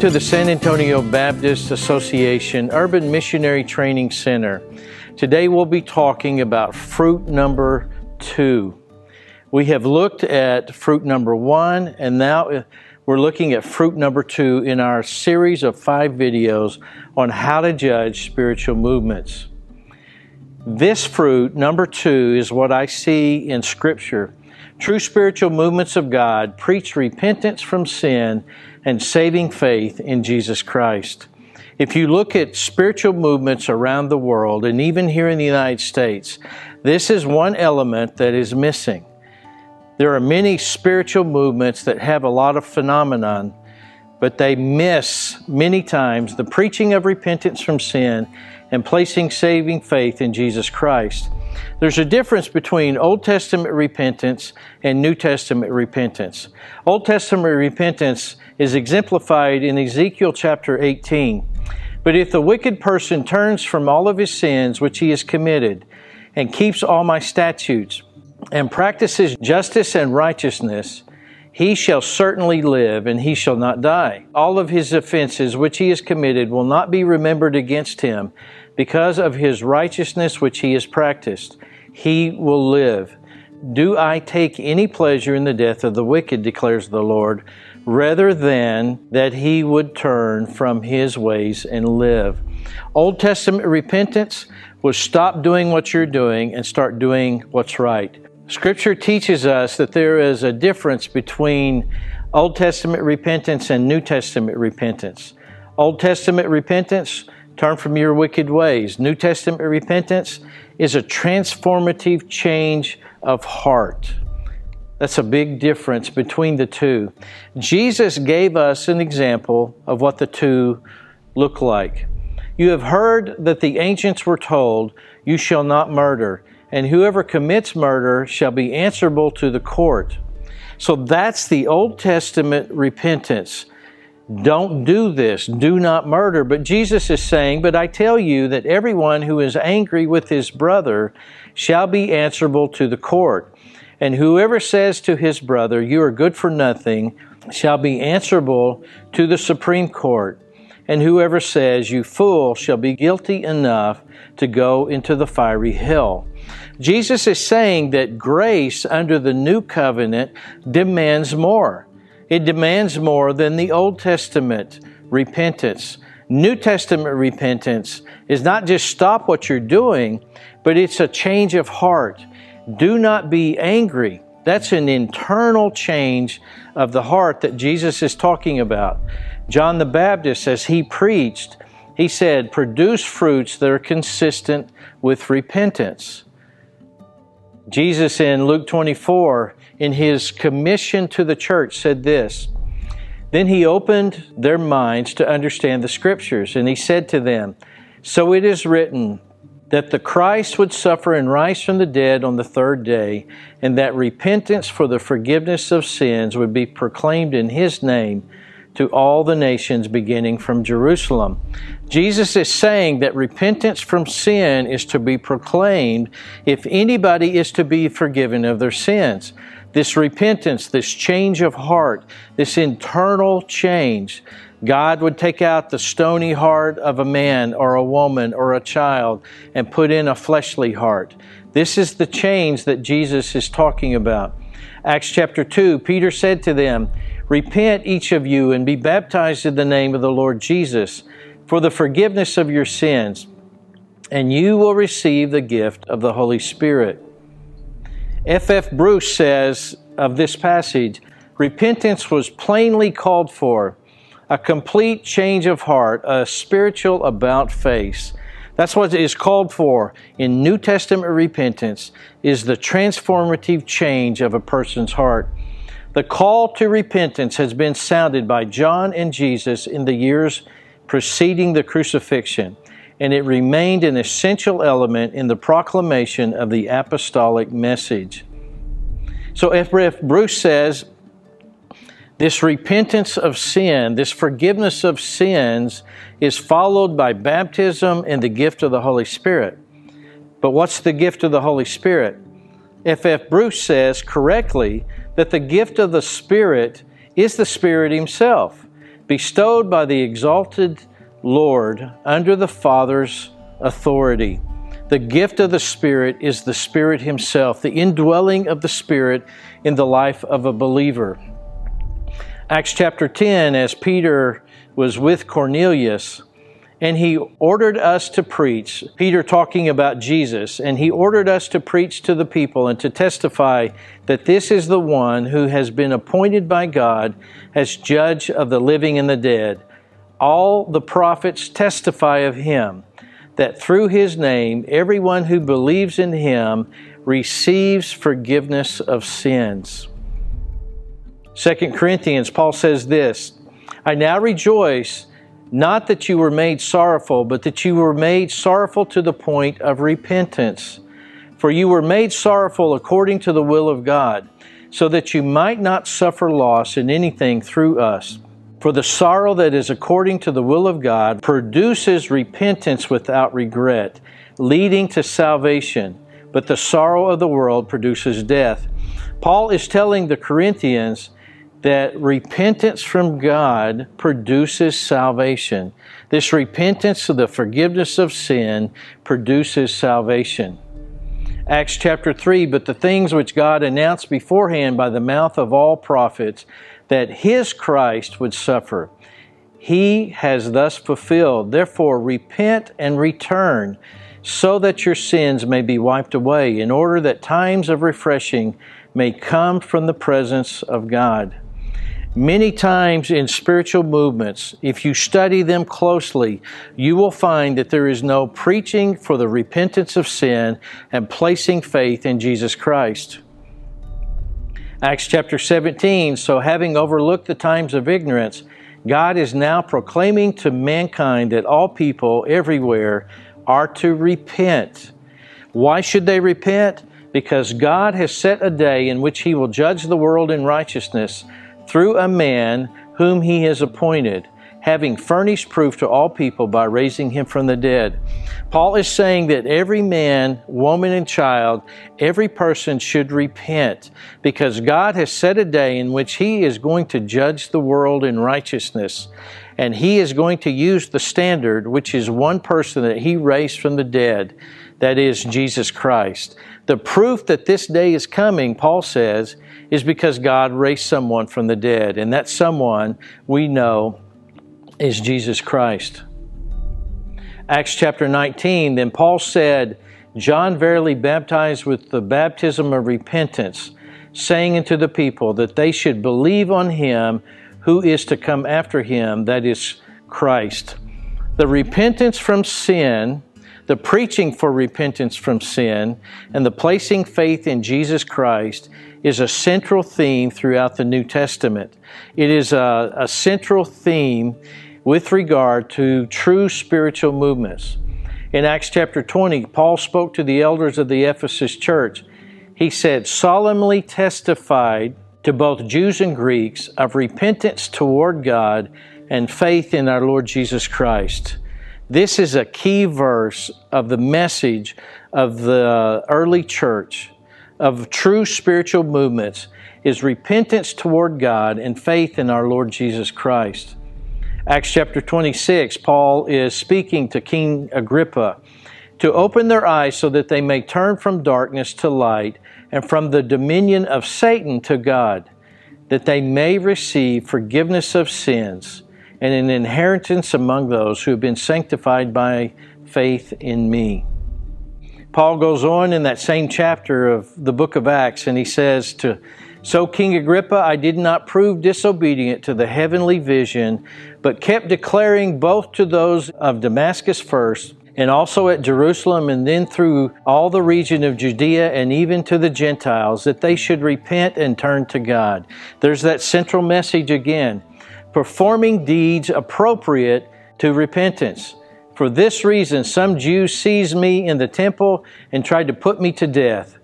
To the San Antonio Baptist Association Urban Missionary Training Center. Today we'll be talking about fruit number two. We have looked at fruit number one, and now we're looking at fruit number two in our series of five videos on how to judge spiritual movements. This fruit, number two, is what I see in Scripture. True spiritual movements of God preach repentance from sin and saving faith in Jesus Christ. If you look at spiritual movements around the world, and even here in the United States, this is one element that is missing. There are many spiritual movements that have a lot of phenomenon, but they miss many times the preaching of repentance from sin and placing saving faith in Jesus Christ. There's a difference between Old Testament repentance and New Testament repentance. Old Testament repentance is exemplified in Ezekiel chapter 18. But if the wicked person turns from all of his sins which he has committed and keeps all my statutes and practices justice and righteousness, he shall certainly live and he shall not die. All of his offenses which he has committed will not be remembered against him because of his righteousness which he has practiced. He will live. Do I take any pleasure in the death of the wicked, declares the Lord, rather than that he would turn from his ways and live? Old Testament repentance was stop doing what you're doing and start doing what's right. Scripture teaches us that there is a difference between Old Testament repentance and New Testament repentance. Old Testament repentance Turn from your wicked ways. New Testament repentance is a transformative change of heart. That's a big difference between the two. Jesus gave us an example of what the two look like. You have heard that the ancients were told, You shall not murder, and whoever commits murder shall be answerable to the court. So that's the Old Testament repentance. Don't do this. Do not murder. But Jesus is saying, But I tell you that everyone who is angry with his brother shall be answerable to the court. And whoever says to his brother, You are good for nothing, shall be answerable to the Supreme Court. And whoever says, You fool, shall be guilty enough to go into the fiery hell. Jesus is saying that grace under the new covenant demands more. It demands more than the Old Testament repentance. New Testament repentance is not just stop what you're doing, but it's a change of heart. Do not be angry. That's an internal change of the heart that Jesus is talking about. John the Baptist, as he preached, he said, produce fruits that are consistent with repentance. Jesus in Luke 24 in his commission to the church, said this. Then he opened their minds to understand the scriptures, and he said to them, So it is written, that the Christ would suffer and rise from the dead on the third day, and that repentance for the forgiveness of sins would be proclaimed in His name to all the nations beginning from Jerusalem. Jesus is saying that repentance from sin is to be proclaimed if anybody is to be forgiven of their sins this repentance, this change of heart, this internal change. God would take out the stony heart of a man or a woman or a child and put in a fleshly heart. This is the change that Jesus is talking about. Acts chapter 2, Peter said to them, Repent each of you and be baptized in the name of the Lord Jesus for the forgiveness of your sins, and you will receive the gift of the Holy Spirit. F. F. Bruce says of this passage repentance was plainly called for, a complete change of heart, a spiritual about face. That's what is called for in New Testament repentance is the transformative change of a person's heart. The call to repentance has been sounded by John and Jesus in the years preceding the crucifixion, and it remained an essential element in the proclamation of the apostolic message. So if Bruce says, this repentance of sin, this forgiveness of sins, is followed by baptism and the gift of the Holy Spirit. But what's the gift of the Holy Spirit? F. F. Bruce says correctly that the gift of the Spirit is the Spirit Himself. bestowed by the exalted Lord under the Father's authority. The gift of the Spirit is the Spirit Himself, the indwelling of the Spirit in the life of a believer. Acts chapter 10, as Peter was with Cornelius, and he ordered us to preach. Peter talking about Jesus, and he ordered us to preach to the people and to testify that this is the one who has been appointed by God as judge of the living and the dead. All the prophets testify of him that through his name everyone who believes in him receives forgiveness of sins. 2 Corinthians, Paul says this I now rejoice not that you were made sorrowful, but that you were made sorrowful to the point of repentance. For you were made sorrowful according to the will of God, so that you might not suffer loss in anything through us. For the sorrow that is according to the will of God produces repentance without regret, leading to salvation, but the sorrow of the world produces death. Paul is telling the Corinthians that repentance from God produces salvation. This repentance of the forgiveness of sin produces salvation. Acts chapter 3 But the things which God announced beforehand by the mouth of all prophets, that his Christ would suffer, he has thus fulfilled. Therefore, repent and return, so that your sins may be wiped away, in order that times of refreshing may come from the presence of God. Many times in spiritual movements, if you study them closely, you will find that there is no preaching for the repentance of sin and placing faith in Jesus Christ. Acts chapter 17 So, having overlooked the times of ignorance, God is now proclaiming to mankind that all people everywhere are to repent. Why should they repent? Because God has set a day in which He will judge the world in righteousness through a man whom he has appointed, having furnished proof to all people by raising him from the dead. Paul is saying that every man, woman, and child, every person should repent because God has set a day in which he is going to judge the world in righteousness. And he is going to use the standard, which is one person that he raised from the dead, that is Jesus Christ. The proof that this day is coming, Paul says, is because God raised someone from the dead, and that someone we know is Jesus Christ. Acts chapter 19, then Paul said, John verily baptized with the baptism of repentance, saying unto the people that they should believe on him who is to come after him, that is Christ. The repentance from sin the preaching for repentance from sin, and the placing faith in Jesus Christ is a central theme throughout the New Testament. It is a, a central theme with regard to true spiritual movements. In Acts chapter 20, Paul spoke to the elders of the Ephesus church. He said, solemnly testified to both Jews and Greeks of repentance toward God and faith in our Lord Jesus Christ. This is a key verse of the message of the early church of true spiritual movements is repentance toward God and faith in our Lord Jesus Christ. Acts chapter 26, Paul is speaking to King Agrippa to open their eyes so that they may turn from darkness to light and from the dominion of Satan to God, that they may receive forgiveness of sins and an inheritance among those who have been sanctified by faith in me. Paul goes on in that same chapter of the book of Acts, and he says to so, King Agrippa, I did not prove disobedient to the heavenly vision, but kept declaring both to those of Damascus first, and also at Jerusalem, and then through all the region of Judea, and even to the Gentiles, that they should repent and turn to God. There's that central message again performing deeds appropriate to repentance. For this reason, some Jews seized me in the temple and tried to put me to death.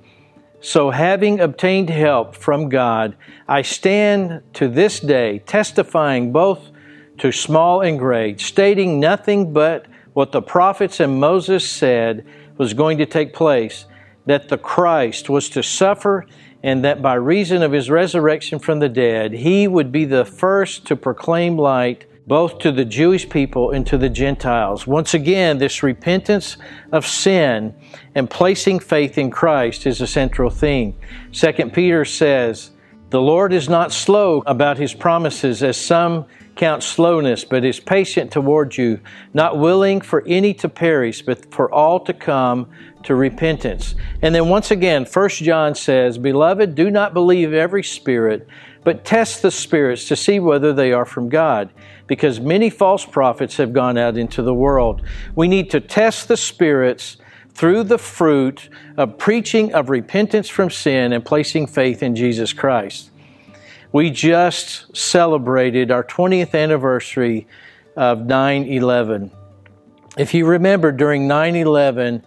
So, having obtained help from God, I stand to this day testifying both to small and great, stating nothing but what the prophets and Moses said was going to take place that the Christ was to suffer and that by reason of his resurrection from the dead, he would be the first to proclaim light both to the Jewish people and to the Gentiles. Once again, this repentance of sin and placing faith in Christ is a central theme. 2 Peter says, The Lord is not slow about his promises, as some count slowness, but is patient toward you, not willing for any to perish, but for all to come to repentance. And then once again, 1 John says, Beloved, do not believe every spirit, but test the spirits to see whether they are from God, because many false prophets have gone out into the world. We need to test the spirits through the fruit of preaching of repentance from sin and placing faith in Jesus Christ. We just celebrated our 20th anniversary of 9 11. If you remember, during 9 11,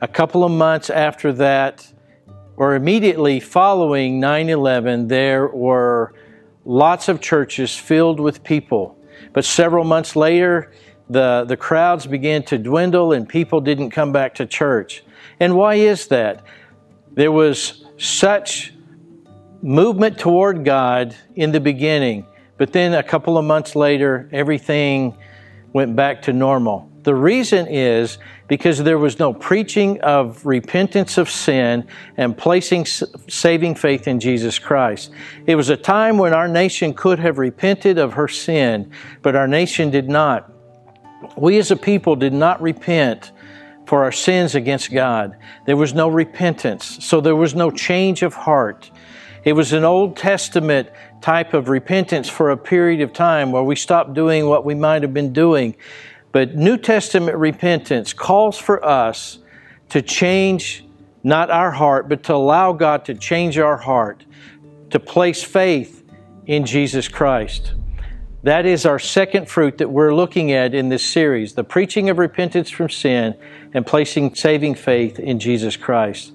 a couple of months after that, or immediately following 9 11, there were lots of churches filled with people. But several months later, the, the crowds began to dwindle and people didn't come back to church. And why is that? There was such movement toward God in the beginning, but then a couple of months later, everything went back to normal. The reason is because there was no preaching of repentance of sin and placing saving faith in Jesus Christ. It was a time when our nation could have repented of her sin, but our nation did not. We as a people did not repent for our sins against God. There was no repentance, so there was no change of heart. It was an Old Testament type of repentance for a period of time where we stopped doing what we might have been doing but New Testament repentance calls for us to change not our heart, but to allow God to change our heart, to place faith in Jesus Christ. That is our second fruit that we're looking at in this series the preaching of repentance from sin and placing saving faith in Jesus Christ.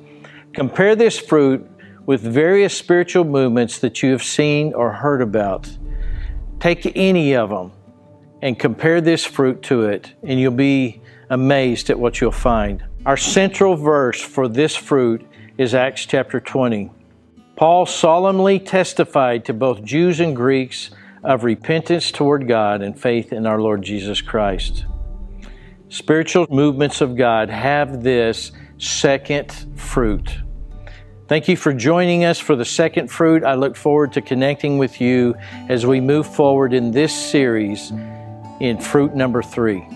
Compare this fruit with various spiritual movements that you have seen or heard about. Take any of them and compare this fruit to it, and you'll be amazed at what you'll find. Our central verse for this fruit is Acts chapter 20. Paul solemnly testified to both Jews and Greeks of repentance toward God and faith in our Lord Jesus Christ. Spiritual movements of God have this second fruit. Thank you for joining us for the second fruit. I look forward to connecting with you as we move forward in this series in fruit number three.